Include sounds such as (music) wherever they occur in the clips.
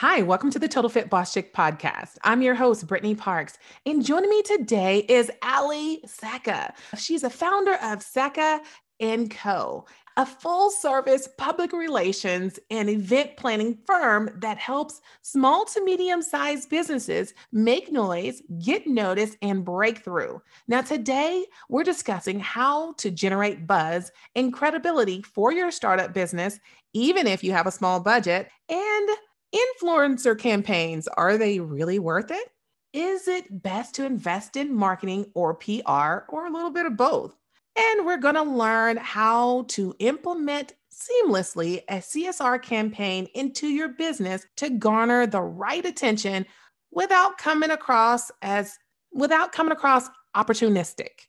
Hi, welcome to the Total Fit Boss Chick podcast. I'm your host, Brittany Parks, and joining me today is Ali Secca. She's a founder of Secca Co, a full-service public relations and event planning firm that helps small to medium-sized businesses make noise, get noticed, and break through. Now, today we're discussing how to generate buzz and credibility for your startup business, even if you have a small budget, and Influencer campaigns, are they really worth it? Is it best to invest in marketing or PR or a little bit of both? And we're going to learn how to implement seamlessly a CSR campaign into your business to garner the right attention without coming across as without coming across opportunistic.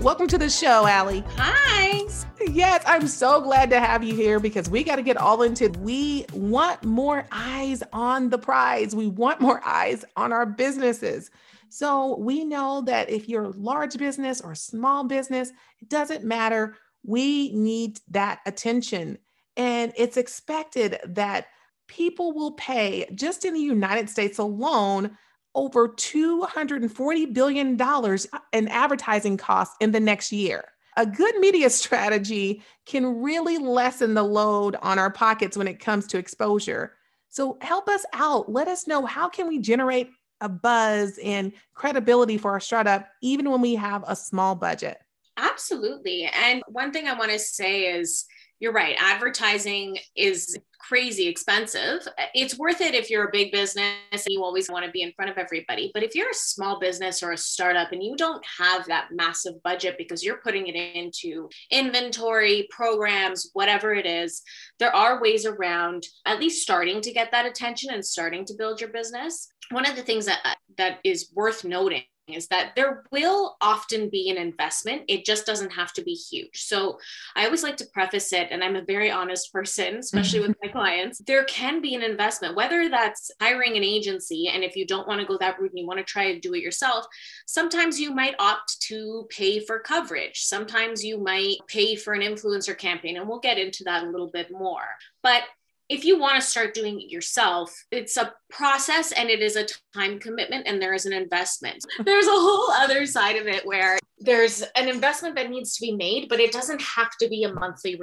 Welcome to the show, Ali. Hi. Yes, I'm so glad to have you here because we got to get all into we want more eyes on the prize. We want more eyes on our businesses. So we know that if you're a large business or small business, it doesn't matter. We need that attention. And it's expected that people will pay just in the United States alone over $240 billion uh, in advertising costs in the next year. A good media (laughs) strategy can really lessen the load on our pockets when it comes to exposure. So help us out. Let us know how can we generate a buzz and credibility for our startup even when we have a small budget. Absolutely. And one thing I want to say is you're right. Advertising is crazy expensive. It's worth it if you're a big business and you always want to be in front of everybody. But if you're a small business or a startup and you don't have that massive budget because you're putting it into inventory, programs, whatever it is, there are ways around at least starting to get that attention and starting to build your business. One of the things that that is worth noting is that there will often be an investment. It just doesn't have to be huge. So I always like to preface it, and I'm a very honest person, especially with (laughs) my clients. There can be an investment, whether that's hiring an agency, and if you don't want to go that route and you want to try to do it yourself, sometimes you might opt to pay for coverage. Sometimes you might pay for an influencer campaign, and we'll get into that a little bit more. But if you want to start doing it yourself, it's a process and it is a time commitment and there is an investment. (laughs) There's a whole other side of it where there's an investment that needs to be made, but it doesn't have to be a monthly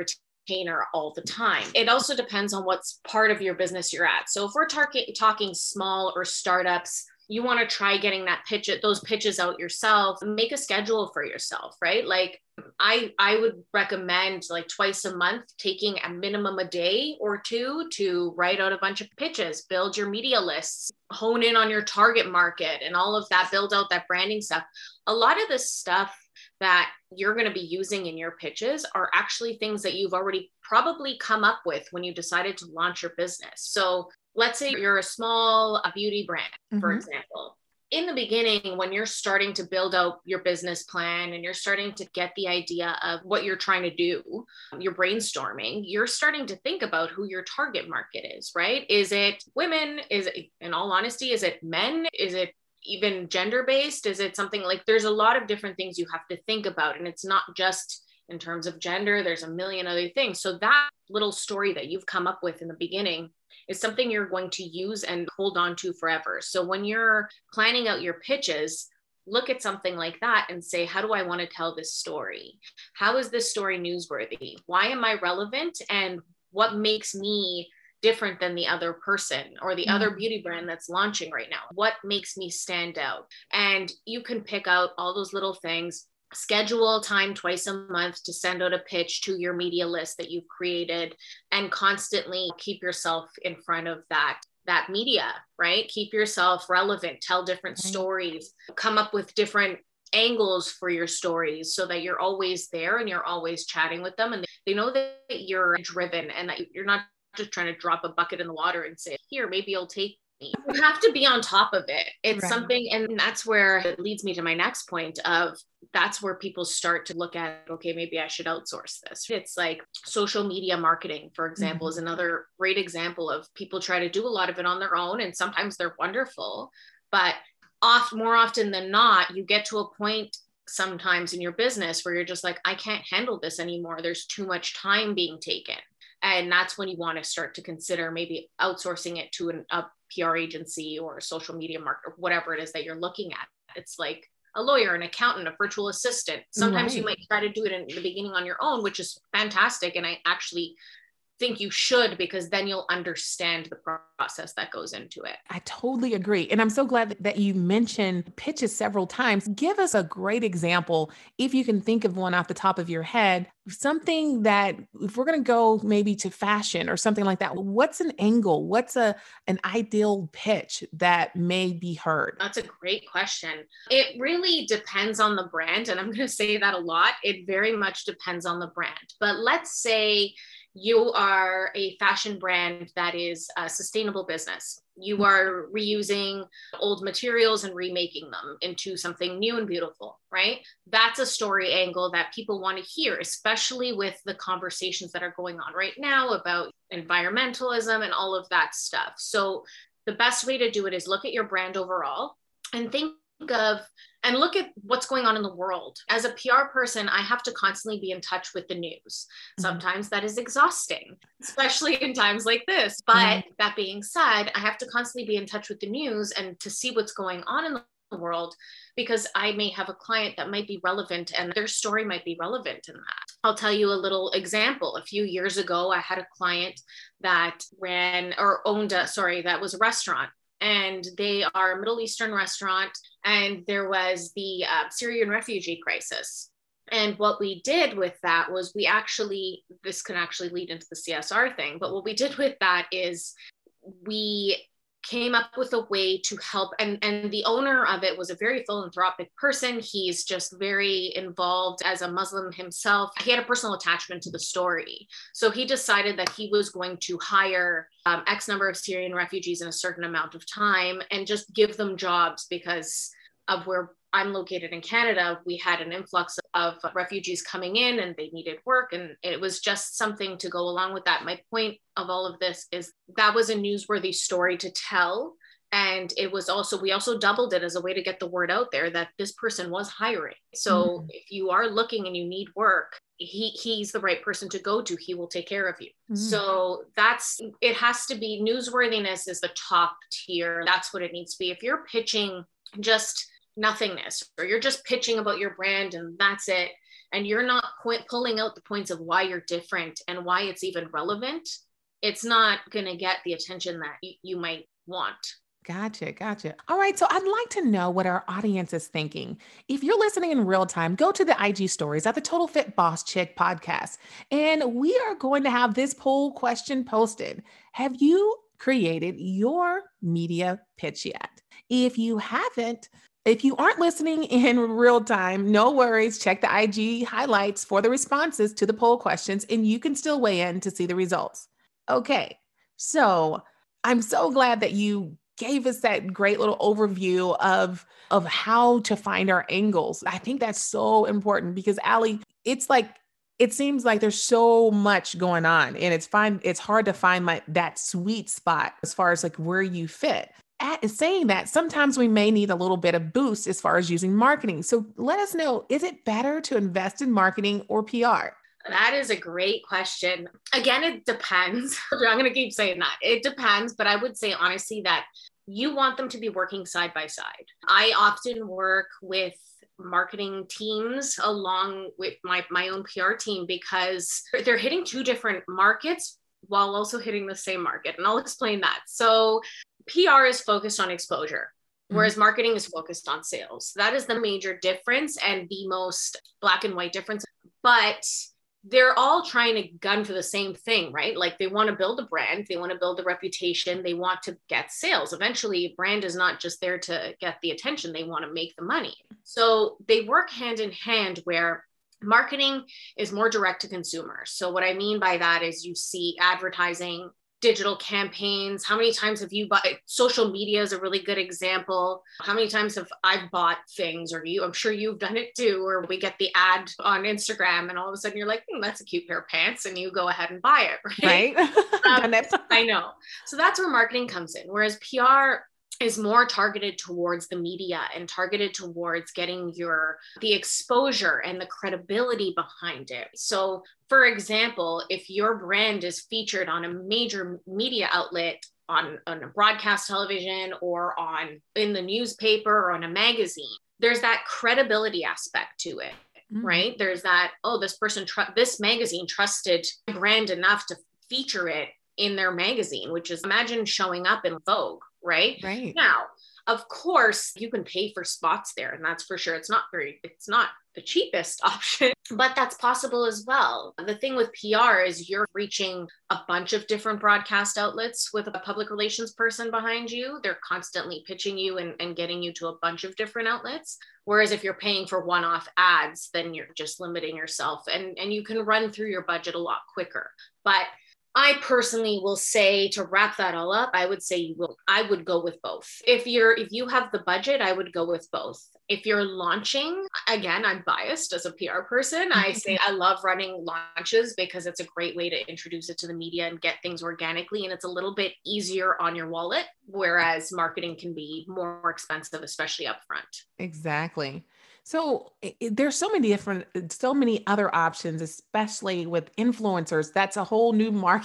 retainer all the time. It also depends on what's part of your business you're at. So if we're tar- talking small or startups, you want to try getting that pitch those pitches out yourself make a schedule for yourself right like i i would recommend like twice a month taking a minimum a day or two to write out a bunch of pitches build your media lists hone in on your target market and all of that build out that branding stuff a lot of the stuff that you're going to be using in your pitches are actually things that you've already probably come up with when you decided to launch your business. So let's say you're a small a beauty brand, mm-hmm. for example. In the beginning, when you're starting to build out your business plan and you're starting to get the idea of what you're trying to do, you're brainstorming, you're starting to think about who your target market is, right? Is it women? Is it, in all honesty, is it men? Is it even gender based? Is it something like there's a lot of different things you have to think about? And it's not just in terms of gender, there's a million other things. So that little story that you've come up with in the beginning is something you're going to use and hold on to forever. So when you're planning out your pitches, look at something like that and say, how do I want to tell this story? How is this story newsworthy? Why am I relevant? And what makes me different than the other person or the mm-hmm. other beauty brand that's launching right now? What makes me stand out? And you can pick out all those little things schedule time twice a month to send out a pitch to your media list that you've created and constantly keep yourself in front of that that media right? Keep yourself relevant tell different stories come up with different angles for your stories so that you're always there and you're always chatting with them and they know that you're driven and that you're not just trying to drop a bucket in the water and say here maybe you'll take you have to be on top of it it's right. something and that's where it leads me to my next point of that's where people start to look at okay maybe i should outsource this it's like social media marketing for example mm-hmm. is another great example of people try to do a lot of it on their own and sometimes they're wonderful but oft more often than not you get to a point sometimes in your business where you're just like i can't handle this anymore there's too much time being taken and that's when you want to start to consider maybe outsourcing it to an, a pr agency or a social media market or whatever it is that you're looking at it's like a lawyer, an accountant, a virtual assistant. Sometimes right. you might try to do it in the beginning on your own, which is fantastic. And I actually think you should because then you'll understand the process that goes into it. I totally agree. And I'm so glad that you mentioned pitches several times. Give us a great example, if you can think of one off the top of your head, something that if we're going to go maybe to fashion or something like that, what's an angle? What's a an ideal pitch that may be heard? That's a great question. It really depends on the brand and I'm going to say that a lot. It very much depends on the brand. But let's say you are a fashion brand that is a sustainable business. You are reusing old materials and remaking them into something new and beautiful, right? That's a story angle that people want to hear, especially with the conversations that are going on right now about environmentalism and all of that stuff. So, the best way to do it is look at your brand overall and think of and look at what's going on in the world. As a PR person, I have to constantly be in touch with the news. Mm-hmm. Sometimes that is exhausting, (laughs) especially in times like this. But mm-hmm. that being said, I have to constantly be in touch with the news and to see what's going on in the world because I may have a client that might be relevant and their story might be relevant in that. I'll tell you a little example. A few years ago, I had a client that ran or owned a, sorry, that was a restaurant and they are a Middle Eastern restaurant. And there was the uh, Syrian refugee crisis. And what we did with that was we actually, this can actually lead into the CSR thing, but what we did with that is we came up with a way to help and and the owner of it was a very philanthropic person. He's just very involved as a muslim himself. He had a personal attachment to the story. So he decided that he was going to hire um, x number of syrian refugees in a certain amount of time and just give them jobs because of where I'm located in Canada, we had an influx of refugees coming in and they needed work. And it was just something to go along with that. My point of all of this is that was a newsworthy story to tell. And it was also, we also doubled it as a way to get the word out there that this person was hiring. So mm-hmm. if you are looking and you need work, he he's the right person to go to he will take care of you mm-hmm. so that's it has to be newsworthiness is the top tier that's what it needs to be if you're pitching just nothingness or you're just pitching about your brand and that's it and you're not pulling out the points of why you're different and why it's even relevant it's not going to get the attention that y- you might want Gotcha, gotcha. All right, so I'd like to know what our audience is thinking. If you're listening in real time, go to the IG stories at the Total Fit Boss Chick podcast, and we are going to have this poll question posted. Have you created your media pitch yet? If you haven't, if you aren't listening in real time, no worries. Check the IG highlights for the responses to the poll questions, and you can still weigh in to see the results. Okay, so I'm so glad that you gave us that great little overview of of how to find our angles. I think that's so important because Ali, it's like it seems like there's so much going on and it's fine it's hard to find my that sweet spot as far as like where you fit at saying that sometimes we may need a little bit of boost as far as using marketing. So let us know is it better to invest in marketing or PR? That is a great question. Again, it depends. (laughs) I'm going to keep saying that. It depends, but I would say honestly that you want them to be working side by side. I often work with marketing teams along with my, my own PR team because they're hitting two different markets while also hitting the same market. And I'll explain that. So PR is focused on exposure, mm-hmm. whereas marketing is focused on sales. That is the major difference and the most black and white difference. But they're all trying to gun for the same thing, right? Like they want to build a brand, they want to build a reputation, they want to get sales. Eventually, brand is not just there to get the attention, they want to make the money. So they work hand in hand where marketing is more direct to consumer. So what I mean by that is you see advertising digital campaigns? How many times have you bought social media is a really good example. How many times have i bought things or you i'm sure you've done it too where we get the ad on instagram and all of a sudden you're like hmm, that's a cute pair of pants and you go ahead and buy it (laughs) right, right? (laughs) Um, i know. So that's where marketing comes in. Whereas pr is more targeted towards the media and targeted towards getting your the exposure and the credibility behind it. So for example if your brand is featured on a major media outlet on, on a broadcast television or on in the newspaper or on a magazine there's that credibility aspect to it mm-hmm. right? There's that oh this person tr- this magazine trusted brand enough to feature it in their magazine which is imagine showing up in vogue right? Right. Now, of course, you can pay for spots there, and that's for sure. It's not very, it's not the cheapest (laughs) option, but that's possible as well. The thing with PR is you're reaching a bunch of different broadcast outlets with a public relations person behind you. They're constantly pitching you and, and getting you to a bunch of different outlets. Whereas if you're paying for one off ads, then you're just limiting yourself and, and you can run through your budget a lot quicker. But I personally will say to wrap that all up, I would say you will I would go with both. If you're if you have the budget, I would go with both. If you're launching, again, I'm biased as a PR person. I (laughs) say I love running launches because it's a great way to introduce it to the media and get things organically and it's a little bit easier on your wallet whereas marketing can be more expensive especially upfront. Exactly. So it, there's so many different, so many other options, especially with influencers. That's a whole new market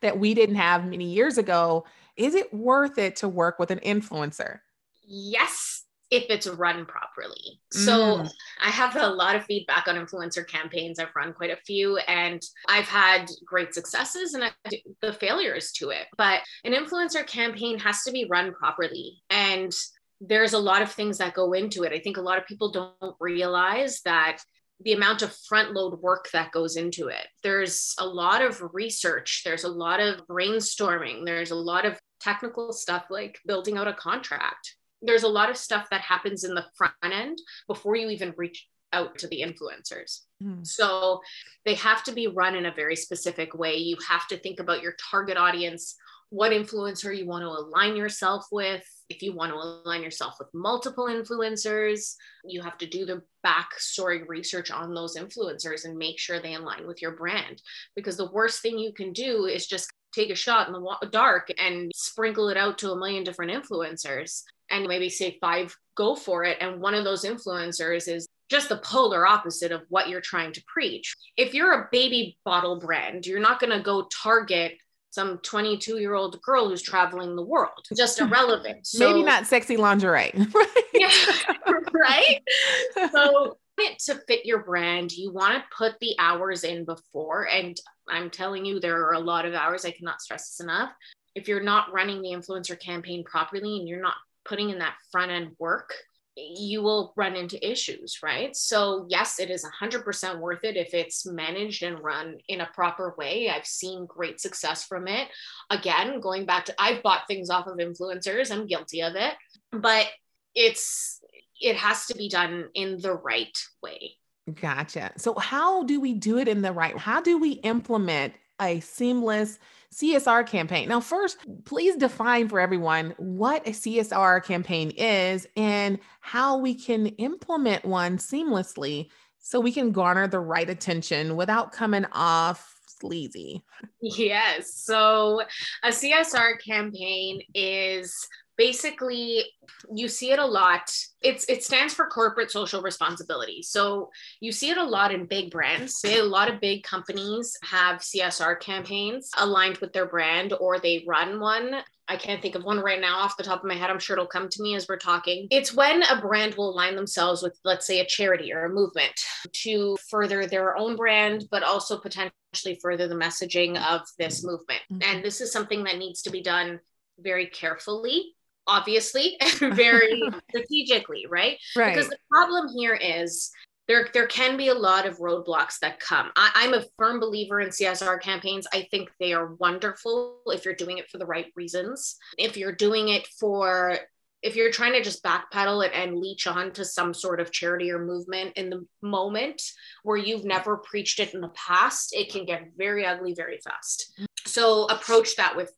that we didn't have many years ago. Is it worth it to work with an influencer? Yes, if it's run properly. So mm. I have a lot of feedback on influencer campaigns. I've run quite a few and I've had great successes and the failures to it. But an influencer campaign has to be run properly. And there's a lot of things that go into it. I think a lot of people don't realize that the amount of front load work that goes into it. There's a lot of research, there's a lot of brainstorming, there's a lot of technical stuff like building out a contract. There's a lot of stuff that happens in the front end before you even reach out to the influencers. Mm. So they have to be run in a very specific way. You have to think about your target audience, what influencer you want to align yourself with. If you want to align yourself with multiple influencers, you have to do the backstory research on those influencers and make sure they align with your brand. Because the worst thing you can do is just take a shot in the dark and sprinkle it out to a million different influencers and maybe say five go for it and one of those influencers is just the polar opposite of what you're trying to preach if you're a baby bottle brand you're not going to go target some 22 year old girl who's traveling the world. Just (laughs) irrelevant. So, Maybe not sexy lingerie. Right? (laughs) Yeah, right. (laughs) So to fit your brand, you want to put the hours in before. And I'm telling you, there are a lot of hours. I cannot stress this enough. If you're not running the influencer campaign properly and you're not putting in that front end work, you will run into issues, right? So, yes, it is 100% worth it if it's managed and run in a proper way. I've seen great success from it. Again, going back to I've bought things off of influencers, I'm guilty of it, but it's it has to be done in the right way. Gotcha. So, how do we do it in the right? How do we implement a seamless CSR campaign. Now, first, please define for everyone what a CSR campaign is and how we can implement one seamlessly so we can garner the right attention without coming off sleazy. Yes. So, a CSR campaign is basically you see it a lot it's it stands for corporate social responsibility so you see it a lot in big brands say a lot of big companies have csr campaigns aligned with their brand or they run one I can't think of one right now off the top of my head. I'm sure it'll come to me as we're talking. It's when a brand will align themselves with, let's say, a charity or a movement to further their own brand, but also potentially further the messaging of this movement. Mm-hmm. And this is something that needs to be done very carefully obviously (laughs) (laughs) very strategically, right? Right. Because the problem here is there there can be a lot of roadblocks that come. I, am a firm believer in CSR campaigns. I think they are wonderful if you're doing it for the right reasons. If you're doing it for if you're trying to just backpedal it and leech on to some sort of charity or movement in the moment where you've never preached it in the past, it can get very ugly very fast. So approach that with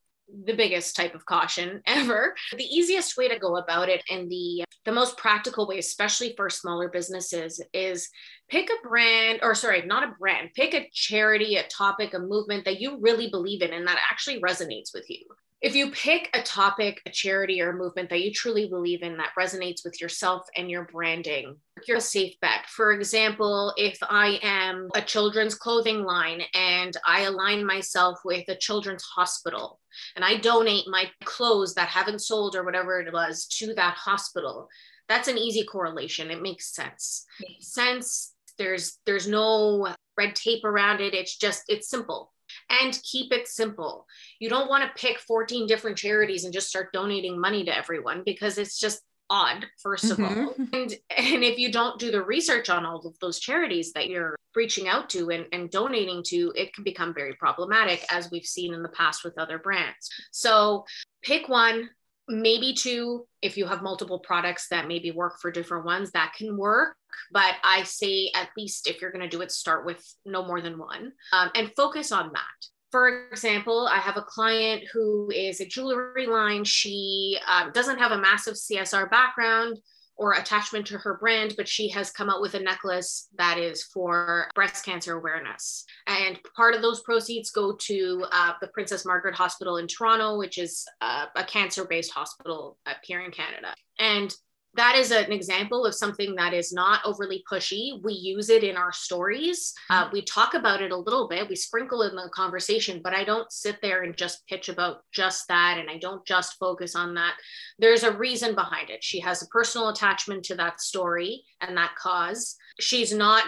the biggest type of caution (laughs) ever. The easiest way to go about it and the the most practical way, especially for smaller businesses, is pick a brand or sorry, not a brand, pick a charity, a topic, a movement that you really believe in and that actually resonates with you if you pick a topic, a charity, or a movement that you truly believe in that resonates with yourself and your branding, you're a safe bet. For example, if I am a children's clothing line and I align myself with a children's hospital and I donate my clothes that haven't sold or whatever it was to that hospital, that's an easy correlation. It makes sense. It makes sense. There's there's no red tape around it. It's just it's simple and keep it simple. You don't want to pick 14 different charities and just start donating money to everyone because it's just odd first of mm-hmm. all and and if you don't do the research on all of those charities that you're reaching out to and, and donating to it can become very problematic as we've seen in the past with other brands so pick one maybe two if you have multiple products that maybe work for different ones that can work. But i say at least if you're going to do it start with no more than one um, and focus on that. For example i have a client who is a jewelry line. She um, doesn't have a massive csr background or attachment to her brand, but she has come out with a necklace that is for breast cancer awareness. And part of those proceeds go to uh, the Princess Margaret Hospital in Toronto, which is uh, a cancer based hospital up here in Canada. And that is an example of something that is not overly pushy. We use it in our stories. Uh, we talk about it a little bit. We sprinkle in the conversation, but I don't sit there and just pitch about just that. And I don't just focus on that. There's a reason behind it. She has a personal attachment to that story and that cause. She's not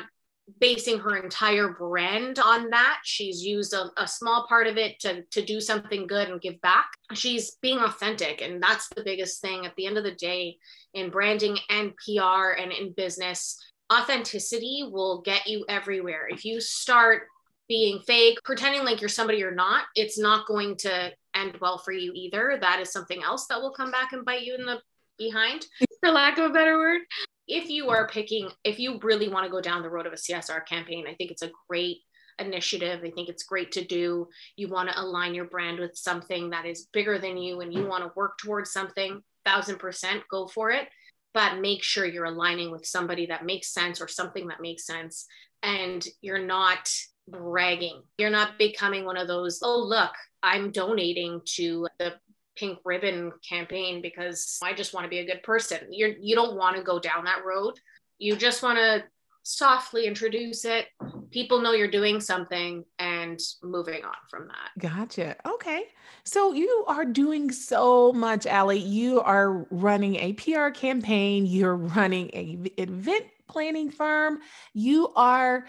basing her entire brand on that. She's used a, a, small part of it to, to do something good and give back. She's being authentic. And that's the biggest thing at the end of the day in branding and PR and in business. Authenticity will get you everywhere. If you start being fake, pretending like you're somebody you're not, it's not going to end well for you either. That is something else that will come back and bite you in the behind, for lack of a better word if you are picking, if you really want to go down the road of a CSR campaign, I think it's a great initiative. I think it's great to do. You want to align your brand with something that is bigger than you and you want to work towards something, thousand percent go for it. But make sure you're aligning with somebody that makes sense or something that makes sense. And you're not bragging. You're not becoming one of those, oh, look, I'm donating to the pink ribbon campaign because I just want to be a good person. You're you don't want to go down that road. You just want to softly introduce it. People know you're doing something and moving on from that. Gotcha. Okay. So you are doing so much, Allie. You are running a PR campaign, you're running a event planning firm, you are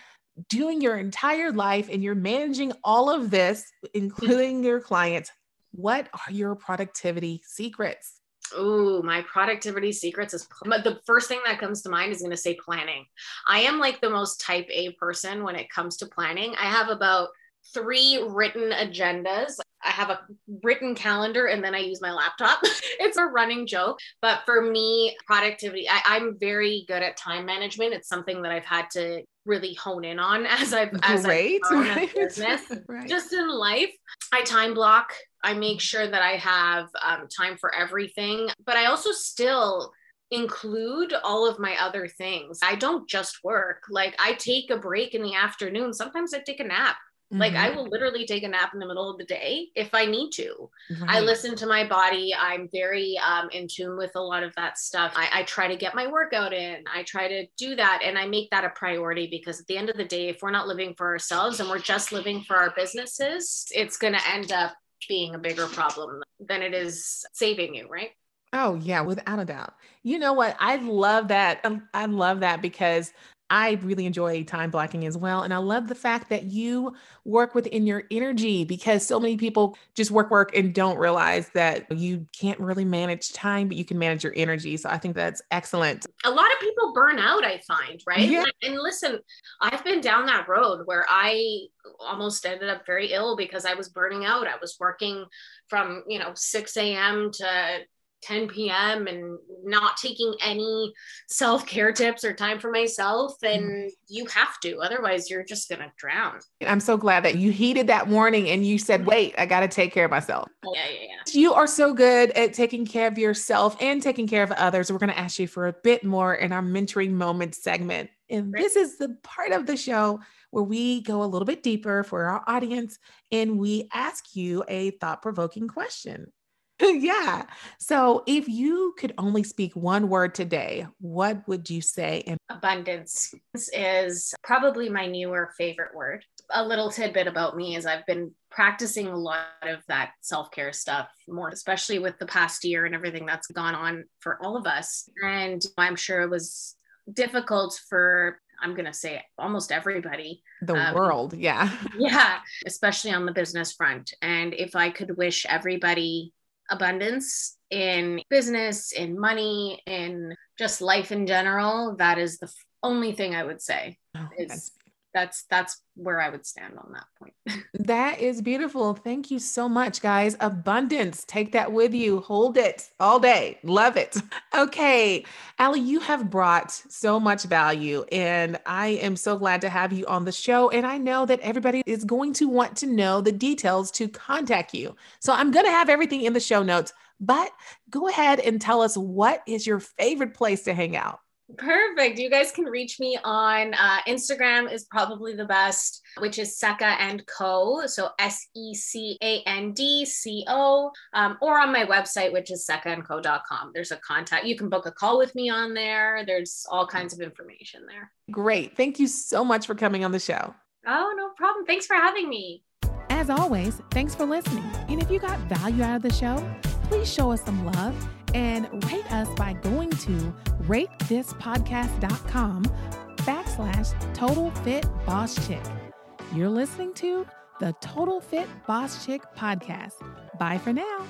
doing your entire life and you're managing all of this, including your clients what are your productivity secrets? Oh, my productivity secrets is the first thing that comes to mind is going to say planning. I am like the most type A person when it comes to planning. I have about three written agendas. I have a written calendar and then I use my laptop. (laughs) it's a running joke. But for me, productivity, I, am very good at time management. It's something that I've had to really hone in on (laughs) as I've as. I've (laughs) right. business. right. Just in life, I time block. I make sure that I have um, time for everything, but I also still include all of my other things. I don't just work. Like I take a break in the afternoon. Sometimes I take a nap. Mm-hmm. Like I mm-hmm. will literally take a nap in the middle of the day if I need to. Right. I listen to my body. I'm very um, in tune with a lot of that stuff. I, I try to get my workout in. I try to do that, and I make that a priority because at the end of the day, if we're not living for ourselves and we're just living for our businesses, it's going to end up being a bigger problem than it is saving you, right? Oh, yeah, without a doubt. You know what? I love that. Um, I love that because I really enjoy time blocking as well. And I love the fact that you work within your energy because so many people just work, work, and don't realize that you can't really manage time, but you can manage your energy. So I think that's excellent. A lot of people burn out, I find, right? Yeah. And listen, I've been down that road where I almost ended up very ill because I was burning out. I was working from, you know, 6 a.m. to 10 p.m. and not taking any self care tips or time for myself. And mm. you have to, otherwise, you're just going to drown. I'm so glad that you heeded that warning and you said, wait, I got to take care of myself. Yeah, yeah, yeah. You are so good at taking care of yourself and taking care of others. We're going to ask you for a bit more in our mentoring moment segment. And this is the part of the show where we go a little bit deeper for our audience and we ask you a thought provoking question. (laughs) yeah. So if you could only speak one word today, what would you say? In- Abundance is probably my newer favorite word. A little tidbit about me is I've been practicing a lot of that self care stuff more, especially with the past year and everything that's gone on for all of us. And I'm sure it was difficult for I'm going to say almost everybody. The um, world, yeah. (laughs) Yeah, especially on the business front. And if I could wish everybody abundance in business, in money, in just life in general, that is the only thing I would say. Oh, is that's that's where I would stand on that point. (laughs) that is beautiful. Thank you so much, guys. Abundance. Take that with you. Hold it all day. Love it. Okay. Allie, you have brought so much value, and I am so glad to have you on the show. And I know that everybody is going to want to know the details to contact you. So I'm going to have everything in the show notes, but go ahead and tell us what is your favorite place to hang out? Perfect. You guys can reach me on uh, Instagram is probably the best, which is Secca and Co. So S E C A N D C O, um, or on my website, which is seccaandco.com. There's a contact. You can book a call with me on there. There's all kinds of information there. Great. Thank you so much for coming on the show. Oh, no problem. Thanks for having me. As always, thanks for listening. And if you got value out of the show, please show us some love and rate us by going to ratethispodcast.com backslash total fit boss chick. You're listening to the Total Fit Boss Chick podcast. Bye for now.